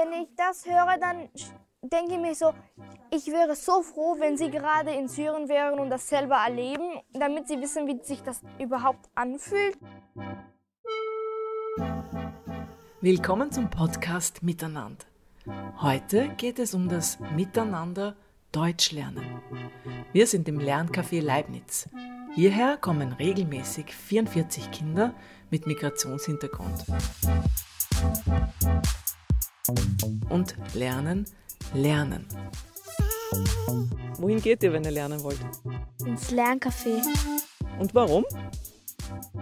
wenn ich das höre, dann denke ich mir so, ich wäre so froh, wenn sie gerade in Syrien wären und das selber erleben, damit sie wissen, wie sich das überhaupt anfühlt. Willkommen zum Podcast Miteinander. Heute geht es um das Miteinander Deutsch lernen. Wir sind im Lerncafé Leibniz. Hierher kommen regelmäßig 44 Kinder mit Migrationshintergrund und lernen lernen. Wohin geht ihr, wenn ihr lernen wollt? Ins Lerncafé. Und warum?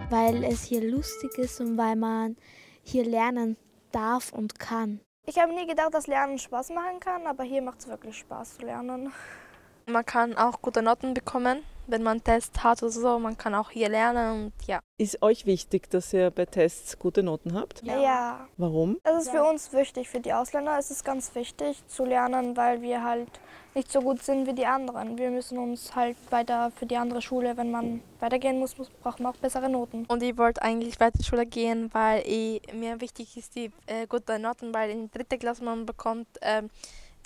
Weil es hier lustig ist und weil man hier lernen darf und kann. Ich habe nie gedacht, dass Lernen Spaß machen kann, aber hier macht es wirklich Spaß zu lernen. Man kann auch gute Noten bekommen, wenn man einen Test hat oder so. Man kann auch hier lernen und ja. Ist euch wichtig, dass ihr bei Tests gute Noten habt? Ja. ja. Warum? Das ist für uns wichtig. Für die Ausländer ist es ganz wichtig zu lernen, weil wir halt nicht so gut sind wie die anderen. Wir müssen uns halt weiter für die andere Schule, wenn man weitergehen muss, braucht man auch bessere Noten. Und ich wollte eigentlich weiter Schule gehen, weil ich, mir wichtig ist die äh, gute Noten, weil in der dritten Klasse man bekommt ähm,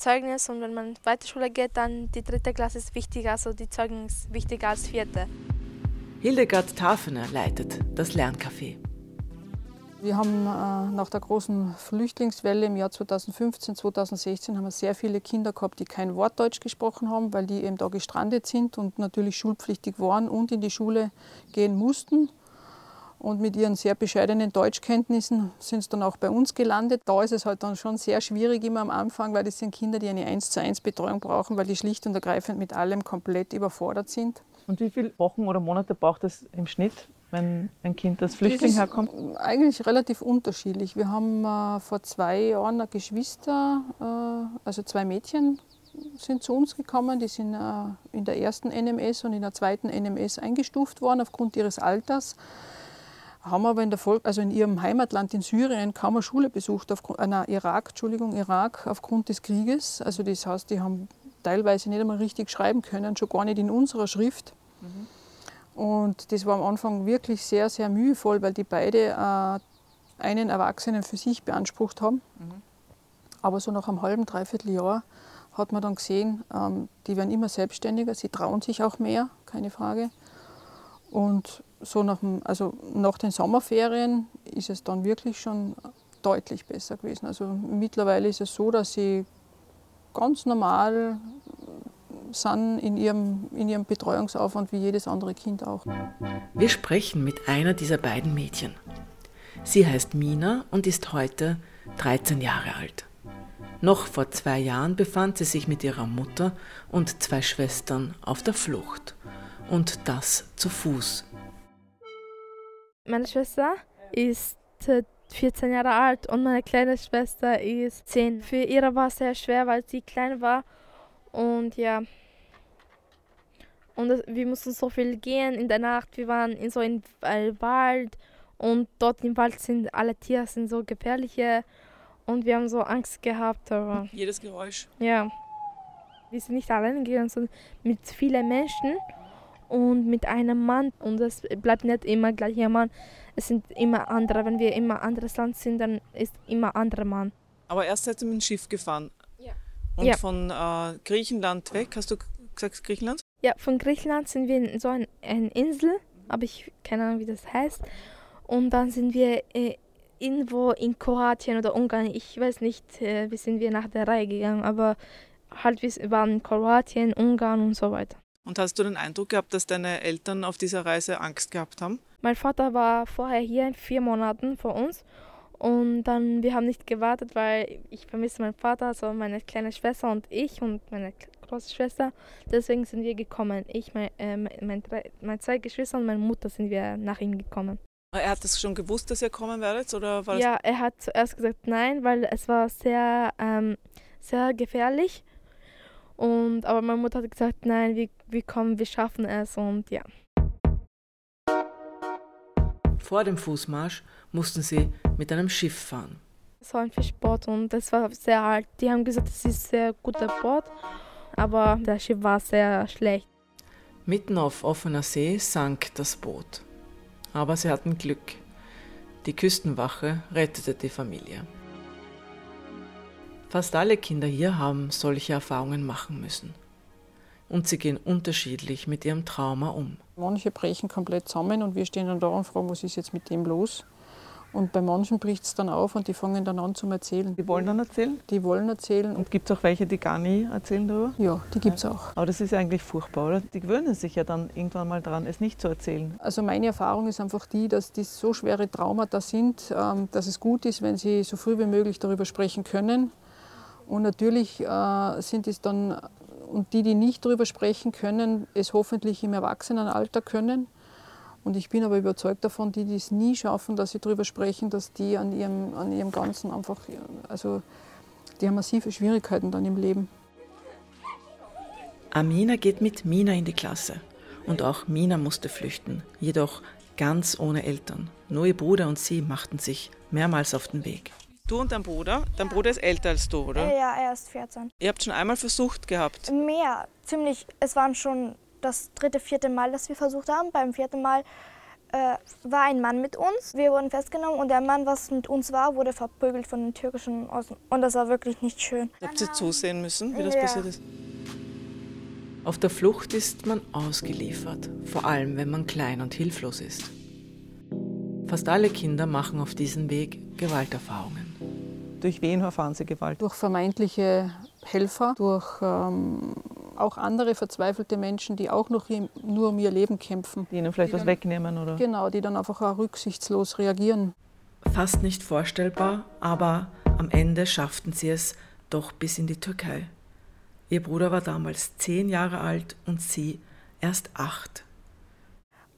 Zeugnis und wenn man weiter Schule geht, dann die dritte Klasse ist wichtiger, also die Zeugnis ist wichtiger als vierte. Hildegard Tafener leitet das Lerncafé. Wir haben äh, nach der großen Flüchtlingswelle im Jahr 2015, 2016 haben wir sehr viele Kinder gehabt, die kein Wort Deutsch gesprochen haben, weil die eben da gestrandet sind und natürlich schulpflichtig waren und in die Schule gehen mussten. Und mit ihren sehr bescheidenen Deutschkenntnissen sind sie dann auch bei uns gelandet. Da ist es halt dann schon sehr schwierig immer am Anfang, weil das sind Kinder, die eine 1 zu 1 Betreuung brauchen, weil die schlicht und ergreifend mit allem komplett überfordert sind. Und wie viele Wochen oder Monate braucht es im Schnitt, wenn ein Kind als Flüchtling herkommt? Eigentlich relativ unterschiedlich. Wir haben äh, vor zwei Jahren eine Geschwister, äh, also zwei Mädchen sind zu uns gekommen. Die sind äh, in der ersten NMS und in der zweiten NMS eingestuft worden aufgrund ihres Alters haben aber in, der Volk, also in ihrem Heimatland in Syrien kaum eine Schule besucht, aufgrund, äh, Irak, Entschuldigung, Irak aufgrund des Krieges. Also das heißt, die haben teilweise nicht einmal richtig schreiben können, schon gar nicht in unserer Schrift. Mhm. Und das war am Anfang wirklich sehr, sehr mühevoll, weil die beide äh, einen Erwachsenen für sich beansprucht haben. Mhm. Aber so nach einem halben, dreiviertel Jahr hat man dann gesehen, ähm, die werden immer selbstständiger, sie trauen sich auch mehr, keine Frage. Und so nach, dem, also nach den Sommerferien ist es dann wirklich schon deutlich besser gewesen. Also mittlerweile ist es so, dass sie ganz normal sind in ihrem, in ihrem Betreuungsaufwand wie jedes andere Kind auch. Wir sprechen mit einer dieser beiden Mädchen. Sie heißt Mina und ist heute 13 Jahre alt. Noch vor zwei Jahren befand sie sich mit ihrer Mutter und zwei Schwestern auf der Flucht. Und das zu Fuß. Meine Schwester ist 14 Jahre alt und meine kleine Schwester ist 10. Für ihre war es sehr schwer, weil sie klein war. Und ja. Und das, wir mussten so viel gehen in der Nacht. Wir waren in so einem Wald und dort im Wald sind alle Tiere sind so gefährliche und wir haben so Angst gehabt. Aber Jedes Geräusch. Ja. Wir sind nicht alleine gegangen, sondern mit vielen Menschen und mit einem Mann. Und es bleibt nicht immer gleicher Mann. Es sind immer andere. Wenn wir immer anderes Land sind, dann ist immer anderer Mann. Aber erst seid ihr mit dem Schiff gefahren. Ja. Und ja. von äh, Griechenland weg, hast du gesagt Griechenland? Ja, von Griechenland sind wir in so eine ein Insel, aber ich keine Ahnung, wie das heißt. Und dann sind wir äh, irgendwo in Kroatien oder Ungarn. Ich weiß nicht, äh, wie sind wir nach der Reihe gegangen, aber halt wir waren in Kroatien, Ungarn und so weiter. Und hast du den Eindruck gehabt, dass deine Eltern auf dieser Reise Angst gehabt haben? Mein Vater war vorher hier in vier Monaten vor uns und dann wir haben nicht gewartet, weil ich vermisse meinen Vater, also meine kleine Schwester und ich und meine große Schwester. Deswegen sind wir gekommen. Ich, mein, äh, mein, meine zwei Geschwister und meine Mutter sind wir nach ihm gekommen. Er hat es schon gewusst, dass ihr kommen werdet? Oder war ja, er hat zuerst gesagt nein, weil es war sehr, ähm, sehr gefährlich und, aber meine Mutter hat gesagt, nein, wir, wir kommen, wir schaffen es und ja. Vor dem Fußmarsch mussten sie mit einem Schiff fahren. Es war ein Fischboot und es war sehr alt. Die haben gesagt, es ist ein sehr guter Boot, aber das Schiff war sehr schlecht. Mitten auf offener See sank das Boot. Aber sie hatten Glück. Die Küstenwache rettete die Familie. Fast alle Kinder hier haben solche Erfahrungen machen müssen. Und sie gehen unterschiedlich mit ihrem Trauma um. Manche brechen komplett zusammen und wir stehen dann da und fragen, was ist jetzt mit dem los? Und bei manchen bricht es dann auf und die fangen dann an zu erzählen. Die wollen dann erzählen? Die wollen erzählen. Und gibt es auch welche, die gar nie erzählen darüber? Ja, die gibt es auch. Aber das ist eigentlich furchtbar, oder? Die gewöhnen sich ja dann irgendwann mal daran, es nicht zu erzählen. Also meine Erfahrung ist einfach die, dass das so schwere Traumata sind, ähm, dass es gut ist, wenn sie so früh wie möglich darüber sprechen können. Und natürlich äh, sind es dann, und die, die nicht darüber sprechen können, es hoffentlich im Erwachsenenalter können. Und ich bin aber überzeugt davon, die, die es nie schaffen, dass sie darüber sprechen, dass die an ihrem, an ihrem Ganzen einfach, also die haben massive Schwierigkeiten dann im Leben. Amina geht mit Mina in die Klasse. Und auch Mina musste flüchten, jedoch ganz ohne Eltern. Nur ihr Bruder und sie machten sich mehrmals auf den Weg. Du und dein Bruder? Dein Bruder ist älter als du, oder? Ja, er ist 14. Ihr habt schon einmal versucht gehabt? Mehr, ziemlich. Es waren schon das dritte, vierte Mal, dass wir versucht haben. Beim vierten Mal äh, war ein Mann mit uns. Wir wurden festgenommen und der Mann, was mit uns war, wurde verprügelt von den türkischen Außen. Und das war wirklich nicht schön. Habt ihr zusehen müssen, wie das Ja. passiert ist? Auf der Flucht ist man ausgeliefert, vor allem wenn man klein und hilflos ist. Fast alle Kinder machen auf diesem Weg Gewalterfahrungen. Durch wen erfahren sie Gewalt? Durch vermeintliche Helfer, durch ähm, auch andere verzweifelte Menschen, die auch noch im, nur um ihr Leben kämpfen. Die ihnen vielleicht Die was dann- wegnehmen, oder? Genau, die dann einfach auch rücksichtslos reagieren. Fast nicht vorstellbar, aber am Ende schafften sie es doch bis in die Türkei. Ihr Bruder war damals zehn Jahre alt und sie erst acht.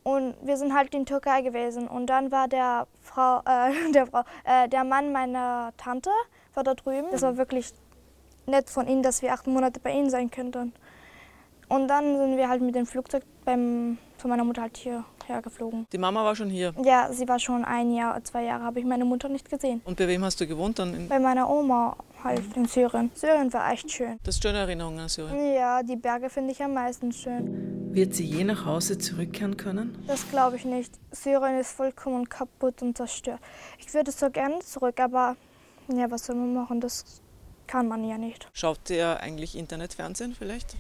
Und wir sind halt in Türkei gewesen. Und dann war der Frau, äh, der, Frau äh, der Mann meiner Tante war da drüben. Das war wirklich nett von ihnen, dass wir acht Monate bei ihnen sein könnten. Und dann sind wir halt mit dem Flugzeug beim, von meiner Mutter halt hierher geflogen. Die Mama war schon hier. Ja, sie war schon ein Jahr, zwei Jahre, habe ich meine Mutter nicht gesehen. Und bei wem hast du gewohnt dann? Bei meiner Oma halt in Syrien. Syrien war echt schön. das ist schöne Erinnerungen an Syrien. Ja, die Berge finde ich am meisten schön. Wird sie je nach Hause zurückkehren können? Das glaube ich nicht. Syrien ist vollkommen kaputt und zerstört. Ich würde so gerne zurück, aber ja, was soll man machen? Das kann man ja nicht. Schaut ihr eigentlich Internetfernsehen vielleicht?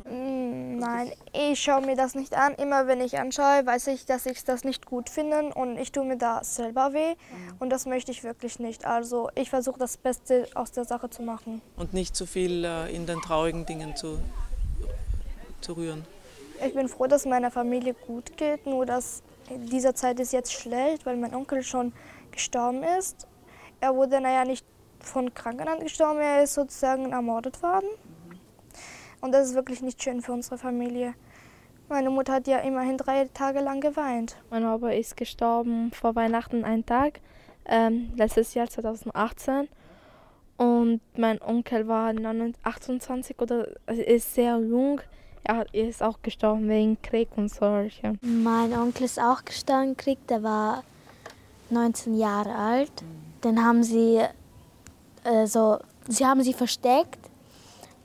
Nein, ich schaue mir das nicht an. Immer wenn ich anschaue, weiß ich, dass ich das nicht gut finde und ich tue mir da selber weh. Und das möchte ich wirklich nicht. Also ich versuche das Beste aus der Sache zu machen. Und nicht zu viel äh, in den traurigen Dingen zu, zu rühren. Ich bin froh, dass meiner Familie gut geht, nur dass in dieser Zeit ist jetzt schlecht, weil mein Onkel schon gestorben ist. Er wurde, naja, nicht von Krankheit gestorben, er ist sozusagen ermordet worden. Und das ist wirklich nicht schön für unsere Familie. Meine Mutter hat ja immerhin drei Tage lang geweint. Mein Opa ist gestorben vor Weihnachten einen Tag, ähm, letztes Jahr 2018. Und mein Onkel war 29, 28 oder also ist sehr jung. Er hat- er ist auch gestorben wegen Krieg und solche. Mein Onkel ist auch gestorben im Krieg, der war 19 Jahre alt. Den haben sie, äh, so, sie haben sie versteckt,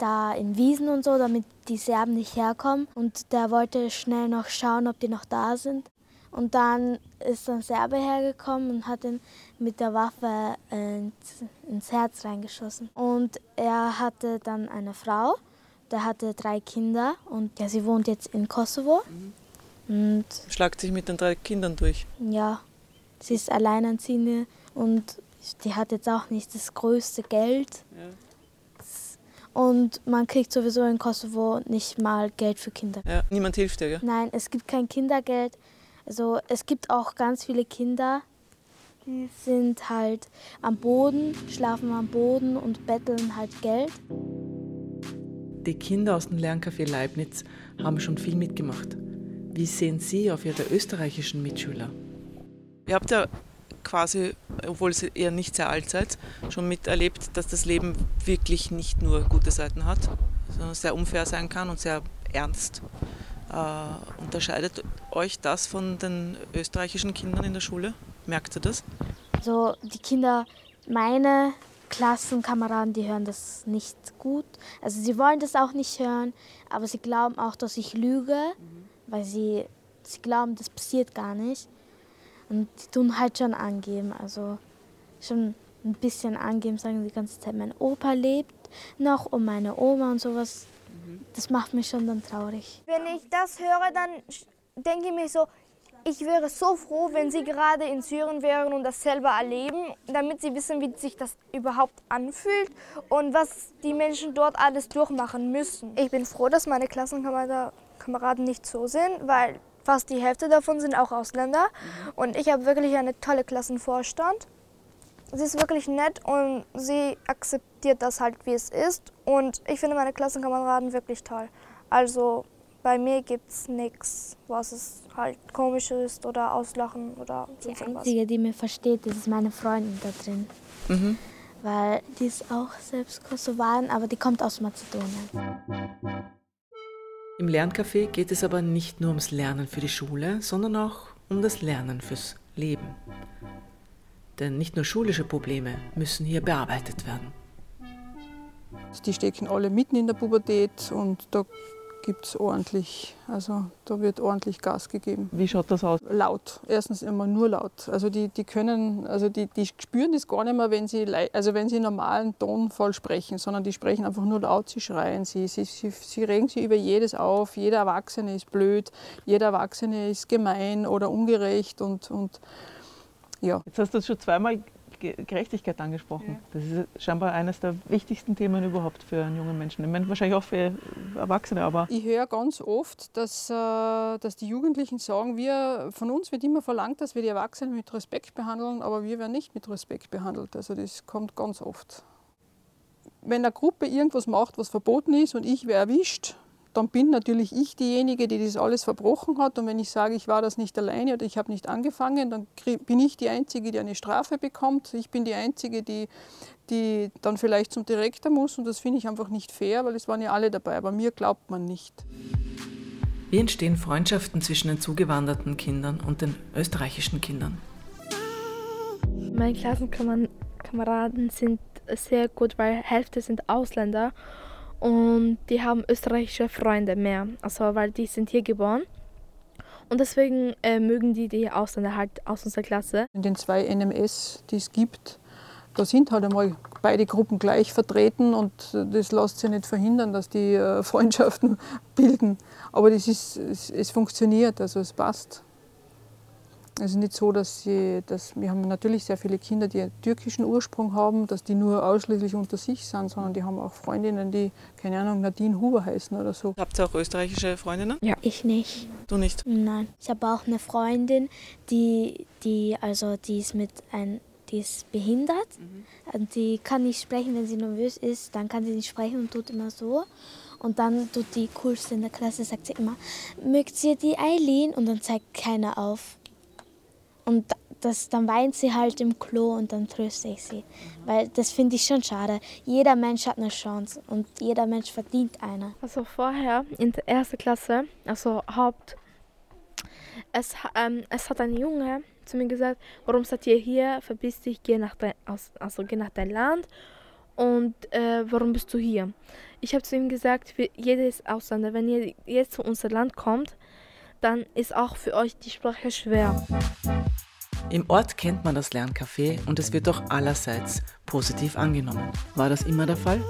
da in Wiesen und so, damit die Serben nicht herkommen. Und der wollte schnell noch schauen, ob die noch da sind. Und dann ist ein Serbe hergekommen und hat ihn mit der Waffe ins, ins Herz reingeschossen. Und er hatte dann eine Frau, der hatte drei Kinder und ja, sie wohnt jetzt in Kosovo. Und Schlagt sich mit den drei Kindern durch. ja, sie ist alleinerziehende und die hat jetzt auch nicht das größte Geld. Und man kriegt sowieso in Kosovo nicht mal Geld für Kinder. Ja. Niemand hilft dir, gell? Nein, es gibt kein Kindergeld. Also es gibt auch ganz viele Kinder, die sind halt am Boden, schlafen am Boden und betteln halt Geld. Die Kinder aus dem Lerncafé Leibniz haben schon viel mitgemacht. Wie sehen Sie auf Ihre österreichischen Mitschüler? Ihr habt ja quasi, obwohl ihr eher nicht sehr alt seid, schon miterlebt, dass das Leben wirklich nicht nur gute Seiten hat, sondern sehr unfair sein kann und sehr ernst. Äh, unterscheidet euch das von den österreichischen Kindern in der Schule? Merkt ihr das? So, die Kinder, meine Klassenkameraden, die hören das nicht gut. Also sie wollen das auch nicht hören, aber sie glauben auch, dass ich lüge, weil sie, sie glauben, das passiert gar nicht. Und die tun halt schon angeben, also schon ein bisschen angeben, sagen die ganze Zeit, mein Opa lebt noch und meine Oma und sowas. Das macht mich schon dann traurig. Wenn ich das höre, dann denke ich mir so, ich wäre so froh, wenn Sie gerade in Syrien wären und das selber erleben, damit Sie wissen, wie sich das überhaupt anfühlt und was die Menschen dort alles durchmachen müssen. Ich bin froh, dass meine Klassenkameraden nicht so sind, weil fast die Hälfte davon sind auch Ausländer. Und ich habe wirklich eine tolle Klassenvorstand. Sie ist wirklich nett und sie akzeptiert das halt, wie es ist. Und ich finde meine Klassenkameraden wirklich toll. Also bei mir gibt es nichts, was es halt komisch ist oder auslachen oder Die sonst irgendwas. einzige, die mir versteht, das ist meine Freundin da drin. Mhm. Weil die ist auch selbst Kosovarin, aber die kommt aus Mazedonien. Im Lerncafé geht es aber nicht nur ums Lernen für die Schule, sondern auch um das Lernen fürs Leben. Denn nicht nur schulische Probleme müssen hier bearbeitet werden. Die stecken alle mitten in der Pubertät und da gibt es ordentlich, also da wird ordentlich Gas gegeben. Wie schaut das aus? Laut, erstens immer nur laut. Also die, die können, also die, die spüren das gar nicht mehr, wenn sie, also wenn sie normalen Tonfall sprechen, sondern die sprechen einfach nur laut, sie schreien, sie, sie, sie, sie regen sich über jedes auf, jeder Erwachsene ist blöd, jeder Erwachsene ist gemein oder ungerecht und, und ja. Jetzt hast du schon zweimal Gerechtigkeit angesprochen. Das ist scheinbar eines der wichtigsten Themen überhaupt für einen jungen Menschen. Ich meine, wahrscheinlich auch für Erwachsene, aber Ich höre ganz oft, dass, äh, dass die Jugendlichen sagen, wir, von uns wird immer verlangt, dass wir die Erwachsenen mit Respekt behandeln, aber wir werden nicht mit Respekt behandelt. Also das kommt ganz oft. Wenn eine Gruppe irgendwas macht, was verboten ist und ich werde erwischt, dann bin natürlich ich diejenige, die das alles verbrochen hat. Und wenn ich sage, ich war das nicht alleine oder ich habe nicht angefangen, dann bin ich die Einzige, die eine Strafe bekommt. Ich bin die Einzige, die, die dann vielleicht zum Direktor muss. Und das finde ich einfach nicht fair, weil es waren ja alle dabei. Aber mir glaubt man nicht. Wie entstehen Freundschaften zwischen den zugewanderten Kindern und den österreichischen Kindern? Meine Klassenkameraden sind sehr gut, weil Hälfte sind Ausländer und die haben österreichische Freunde mehr, also weil die sind hier geboren. Und deswegen äh, mögen die die Ausländer halt aus unserer Klasse. In den zwei NMS, die es gibt, da sind halt einmal beide Gruppen gleich vertreten und das lässt sich nicht verhindern, dass die äh, Freundschaften bilden. Aber das ist, es, es funktioniert, also es passt. Es ist nicht so, dass, sie, dass wir haben natürlich sehr viele Kinder, die einen türkischen Ursprung haben, dass die nur ausschließlich unter sich sind, sondern die haben auch Freundinnen, die, keine Ahnung, Nadine Huber heißen oder so. Habt ihr auch österreichische Freundinnen? Ich nicht. Du nicht? Nein. Ich habe auch eine Freundin, die, die, also die ist mit ein, die ist behindert. Und die kann nicht sprechen, wenn sie nervös ist, dann kann sie nicht sprechen und tut immer so. Und dann tut die coolste in der Klasse, sagt sie immer, mögt ihr die Eileen? Und dann zeigt keiner auf. Und das, dann weint sie halt im Klo und dann tröste ich sie. Weil das finde ich schon schade. Jeder Mensch hat eine Chance und jeder Mensch verdient eine. Also vorher in der ersten Klasse, also Haupt, es, ähm, es hat ein Junge zu mir gesagt, warum seid ihr hier? Verbiss dich, geh nach dein, also geh nach dein Land. Und äh, warum bist du hier? Ich habe zu ihm gesagt, jedes Ausländer, wenn ihr jetzt zu unser Land kommt, dann ist auch für euch die Sprache schwer. Im Ort kennt man das Lerncafé und es wird auch allerseits positiv angenommen. War das immer der Fall?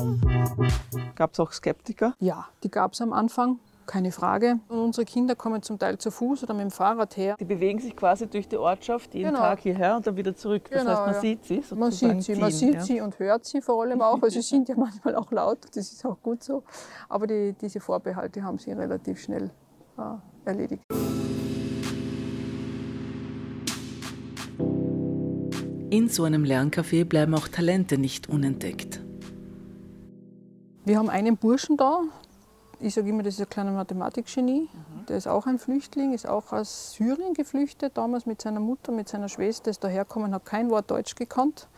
gab es auch Skeptiker. Ja, die gab es am Anfang, keine Frage. Und unsere Kinder kommen zum Teil zu Fuß oder mit dem Fahrrad her. Die bewegen sich quasi durch die Ortschaft jeden Genau. Tag hierher und dann wieder zurück. Das Genau, heißt, man ja. sieht sie sozusagen Man sieht sie, man sieht ja. sie und hört sie vor allem auch. Also sie sind ja manchmal auch laut, das ist auch gut so. Aber die, diese Vorbehalte haben sie relativ schnell äh, erledigt. In so einem Lerncafé bleiben auch Talente nicht unentdeckt. Wir haben einen Burschen da. Ich sage immer, das ist ein kleiner Mathematikgenie. Der ist auch ein Flüchtling, ist auch aus Syrien geflüchtet, damals mit seiner Mutter, mit seiner Schwester, ist dahergekommen, hat kein Wort Deutsch gekannt.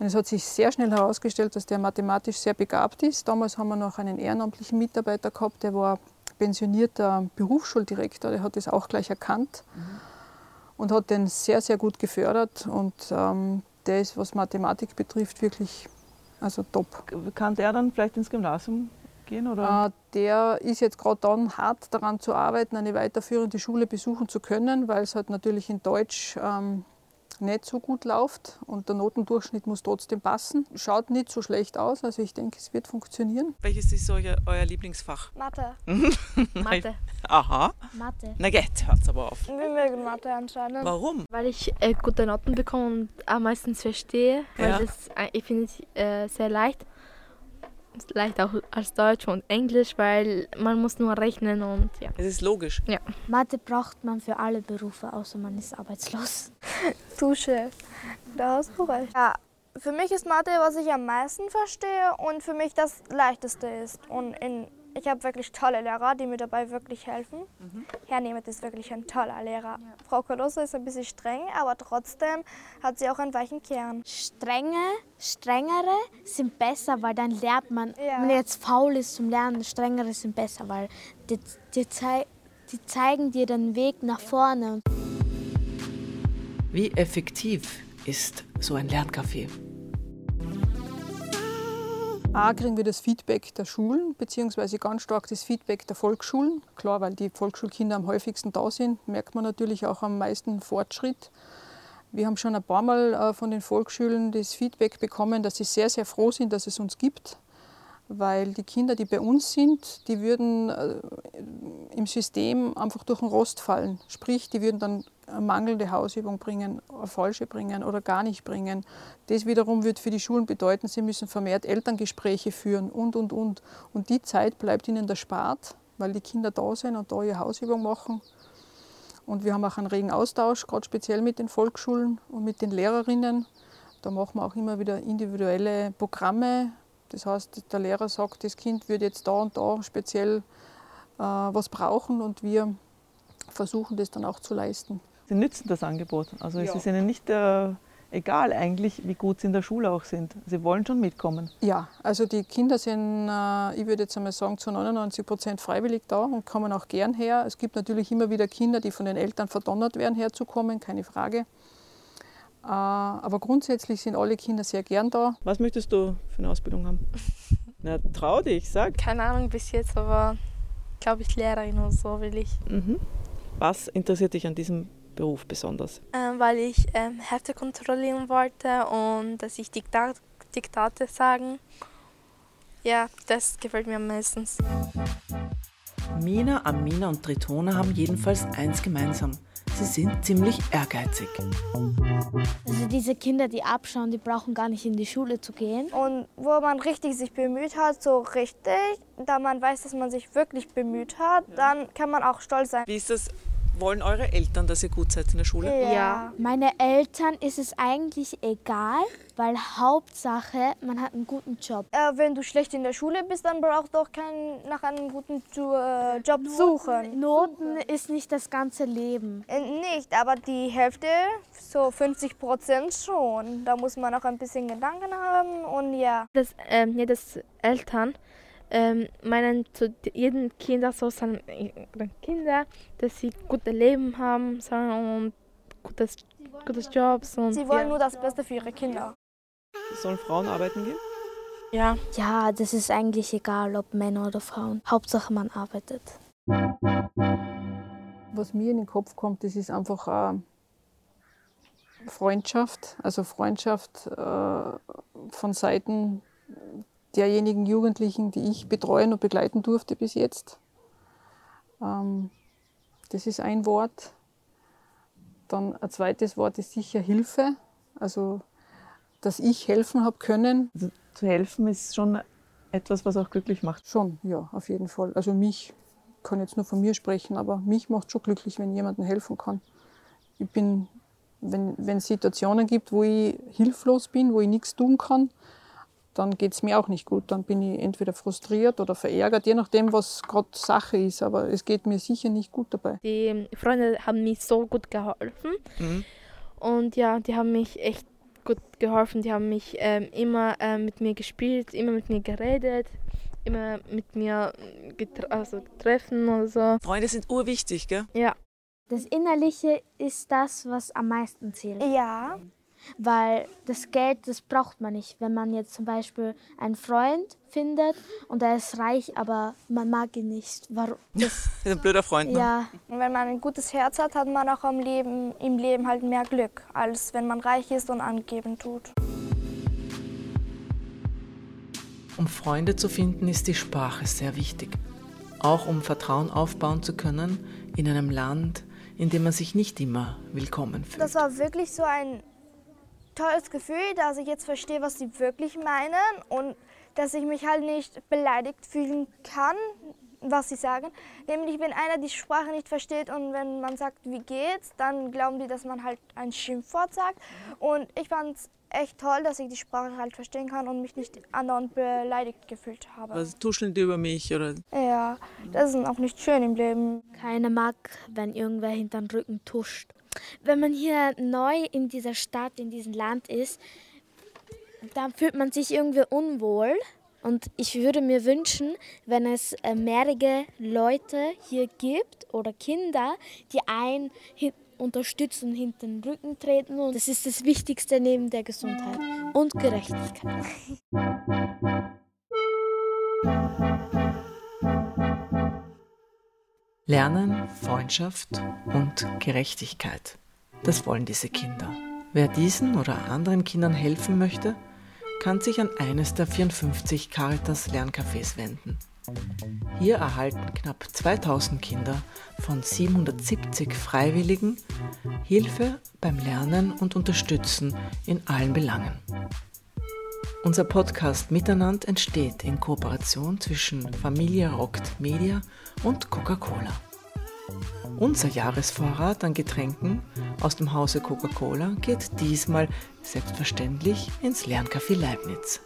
Und es hat sich sehr schnell herausgestellt, dass der mathematisch sehr begabt ist. Damals haben wir noch einen ehrenamtlichen Mitarbeiter gehabt, der war pensionierter Berufsschuldirektor, der hat das auch gleich erkannt und hat den sehr, sehr gut gefördert. Und ähm, der ist, was Mathematik betrifft, wirklich also top. Kann der dann vielleicht ins Gymnasium gehen? Oder? Äh, Der ist jetzt gerade dann hart daran zu arbeiten, eine weiterführende Schule besuchen zu können, weil es halt natürlich in Deutsch ähm, nicht so gut läuft und der Notendurchschnitt muss trotzdem passen. Schaut nicht so schlecht aus, also ich denke, es wird funktionieren. Welches ist euer, euer Lieblingsfach? Mathe. Mathe. Aha. Mathe. Na jetzt hört's aber auf. Wir mögen Mathe anscheinend. Warum? Weil ich äh, gute Noten bekomme und am meisten verstehe. Weil Ja. das, äh, ich finde es äh, sehr leicht. Leicht auch als Deutsch und Englisch, weil man muss nur rechnen und ja. Es ist logisch. Mathe braucht man für alle Berufe, außer man ist arbeitslos. Dusche. Da hast du recht. Ja, für mich ist Mathe, was ich am meisten verstehe und für mich das leichteste ist. Und in, ich habe wirklich tolle Lehrer, die mir dabei wirklich helfen. Herr Nemeth ist wirklich ein toller Lehrer. Frau Colosso ist ein bisschen streng, aber trotzdem hat sie auch einen weichen Kern. Strenge, strengere sind besser, weil dann lernt man. Ja. Wenn man jetzt faul ist zum Lernen, strengere sind besser, weil die, die, zei die zeigen dir den Weg nach vorne. Wie effektiv ist so ein Lerncafé? A kriegen wir das Feedback der Schulen, beziehungsweise ganz stark das Feedback der Volksschulen. Klar, weil die Volksschulkinder am häufigsten da sind, merkt man natürlich auch am meisten Fortschritt. Wir haben schon ein paar Mal äh, von den Volksschulen das Feedback bekommen, dass sie sehr, sehr froh sind, dass es uns gibt, weil die Kinder, die bei uns sind, die würden äh, im System einfach durch den Rost fallen. Sprich, die würden dann mangelnde Hausübung bringen, eine falsche bringen oder gar nicht bringen. Das wiederum wird für die Schulen bedeuten, sie müssen vermehrt Elterngespräche führen und, und, und. Und die Zeit bleibt ihnen erspart, weil die Kinder da sind und da ihre Hausübung machen. Und wir haben auch einen regen Austausch, gerade speziell mit den Volksschulen und mit den Lehrerinnen. Da machen wir auch immer wieder individuelle Programme. Das heißt, der Lehrer sagt, das Kind würde jetzt da und da speziell äh, was brauchen und wir versuchen das dann auch zu leisten. Sie nützen das Angebot. Also es Ja. ist ihnen nicht äh, egal eigentlich, wie gut sie in der Schule auch sind. Sie wollen schon mitkommen. Ja, also die Kinder sind, äh, ich würde jetzt einmal sagen, zu 99 Prozent freiwillig da und kommen auch gern her. Es gibt natürlich immer wieder Kinder, die von den Eltern verdonnert werden, herzukommen, keine Frage. Äh, aber grundsätzlich sind alle Kinder sehr gern da. Was möchtest du für eine Ausbildung haben? Na, trau dich, sag. Keine Ahnung bis jetzt, aber glaube ich Lehrerin oder so will ich. Mhm. Was interessiert dich an diesem Beruf besonders? Ähm, weil ich ähm, Hefte kontrollieren wollte und dass ich Diktat Diktate sagen. Ja, das gefällt mir am meisten. Mina, Amina und Tritona haben jedenfalls eins gemeinsam. Sie sind ziemlich ehrgeizig. Also diese Kinder, die abschauen, die brauchen gar nicht in die Schule zu gehen. Und wo man richtig sich bemüht hat, so richtig, da man weiß, dass man sich wirklich bemüht hat, dann kann man auch stolz sein. Wie ist das? Wollen eure Eltern, dass ihr gut seid in der Schule? Ja. Meine Eltern ist es eigentlich egal, weil Hauptsache, man hat einen guten Job. Äh, wenn du schlecht in der Schule bist, dann brauchst du auch keinen nach einem guten äh, Job suchen. Noten ist nicht das ganze Leben. Äh, Nicht, aber die Hälfte, so 50 Prozent schon. Da muss man auch ein bisschen Gedanken haben und ja. dass ähm, ja, dass Eltern ähm, meinen zu jedem Kind, so äh, Kinder, dass sie gute Leben haben und gutes, gutes Jobs und Sie wollen ja. nur das Beste für ihre Kinder. Sollen Frauen arbeiten gehen? ja. Ja, das ist eigentlich egal, ob Männer oder Frauen. Hauptsache, man arbeitet. Was mir in den Kopf kommt, das ist einfach äh, Freundschaft. Also Freundschaft äh, von Seiten derjenigen Jugendlichen, die ich betreuen und begleiten durfte bis jetzt. Ähm, das ist ein Wort. Dann ein zweites Wort ist sicher Hilfe. Also, dass ich helfen habe können. Also, zu helfen ist schon etwas, was auch glücklich macht. Schon, ja, auf jeden Fall. Also mich, ich kann jetzt nur von mir sprechen, aber mich macht schon glücklich, wenn jemandem helfen kann. Ich bin, wenn wenn es Situationen gibt, wo ich hilflos bin, wo ich nichts tun kann, dann geht es mir auch nicht gut. Dann bin ich entweder frustriert oder verärgert, je nachdem, was gerade Sache ist. Aber es geht mir sicher nicht gut dabei. Die Freunde haben mir so gut geholfen Mhm. und ja, die haben mich echt gut geholfen. Die haben mich ähm, immer ähm, mit mir gespielt, immer mit mir geredet, immer mit mir getre also getroffen oder so. Freunde sind urwichtig, gell? Ja. Das Innerliche ist das, was am meisten zählt. Ja, weil das Geld, das braucht man nicht. Wenn man jetzt zum Beispiel einen Freund findet und er ist reich, aber man mag ihn nicht. Warum? Das, ist ein blöder Freund. Ne? ja, Und wenn man ein gutes Herz hat, hat man auch im Leben, im Leben halt mehr Glück, als wenn man reich ist und angeben tut. Um Freunde zu finden, ist die Sprache sehr wichtig. Auch um Vertrauen aufbauen zu können in einem Land, in dem man sich nicht immer willkommen fühlt. Das war wirklich so ein tolles Gefühl, dass ich jetzt verstehe, was sie wirklich meinen und dass ich mich halt nicht beleidigt fühlen kann, was sie sagen. Nämlich, wenn einer die Sprache nicht versteht und wenn man sagt, wie geht's, dann glauben die, dass man halt ein Schimpfwort sagt. Und ich fand es echt toll, dass ich die Sprache halt verstehen kann und mich nicht andauernd beleidigt gefühlt habe. Was tuscheln die über mich oder Ja, das ist auch nicht schön im Leben. keiner mag, wenn irgendwer hinter den Rücken tuscht. Wenn man hier neu in dieser Stadt, in diesem Land ist, dann fühlt man sich irgendwie unwohl. Und ich würde mir wünschen, wenn es äh, mehrere Leute hier gibt oder Kinder, die einen unterstützen, hinter den Rücken treten. Und das ist das Wichtigste neben der Gesundheit und Gerechtigkeit. Lernen, Freundschaft und Gerechtigkeit. Das wollen diese Kinder. Wer diesen oder anderen Kindern helfen möchte, kann sich an eines der 54 Caritas Lerncafés wenden. Hier erhalten knapp 2000 Kinder von 770 Freiwilligen Hilfe beim Lernen und Unterstützen in allen Belangen. Unser Podcast Miteinander entsteht in Kooperation zwischen Familie Rockt Media und Coca-Cola. Unser Jahresvorrat an Getränken aus dem Hause Coca-Cola geht diesmal selbstverständlich ins Lerncafé Leibniz.